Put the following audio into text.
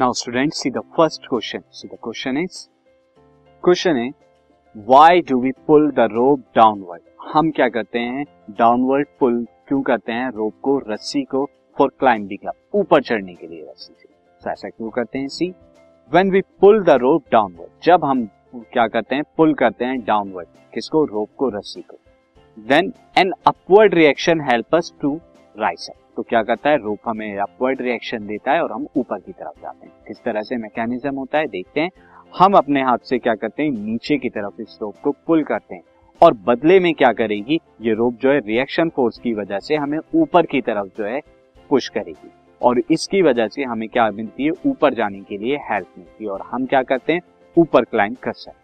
Now students see the first question so the question is question है why do we pull the rope downward हम क्या करते हैं? Downward पुल क्यों करते हैं? रोप को रस्सी को फॉर क्लाइंबिंग अप ऊपर चढ़ने के लिए रस्सी से। So, ऐसा क्यों करते हैं? See when we pull the rope downward जब हम क्या करते हैं? पुल करते हैं डाउनवर्ड किसको? रोप को रस्सी को। Then an upward reaction help us to rise up तो क्या करता है? रोप हमें अपवर्ड रिएक्शन देता है और हम ऊपर की तरफ़ जाते हैं। किस तरह से मैकेनिज्म होता है, देखते हैं। हम अपने हाथ से क्या करते हैं? नीचे की तरफ़ इस रोप को पुल करते हैं। और बदले में क्या करेगी? ये रोप जो है रिएक्शन फोर्स की वजह से हमें ऊपर की तरफ़ जो है पुश करेगी। और इसकी वजह से हमें क्या मिलती है? ऊपर जाने के लिए हेल्प मिलती है। और हम क्या करते हैं? ऊपर क्लाइंब कर सकते हैं।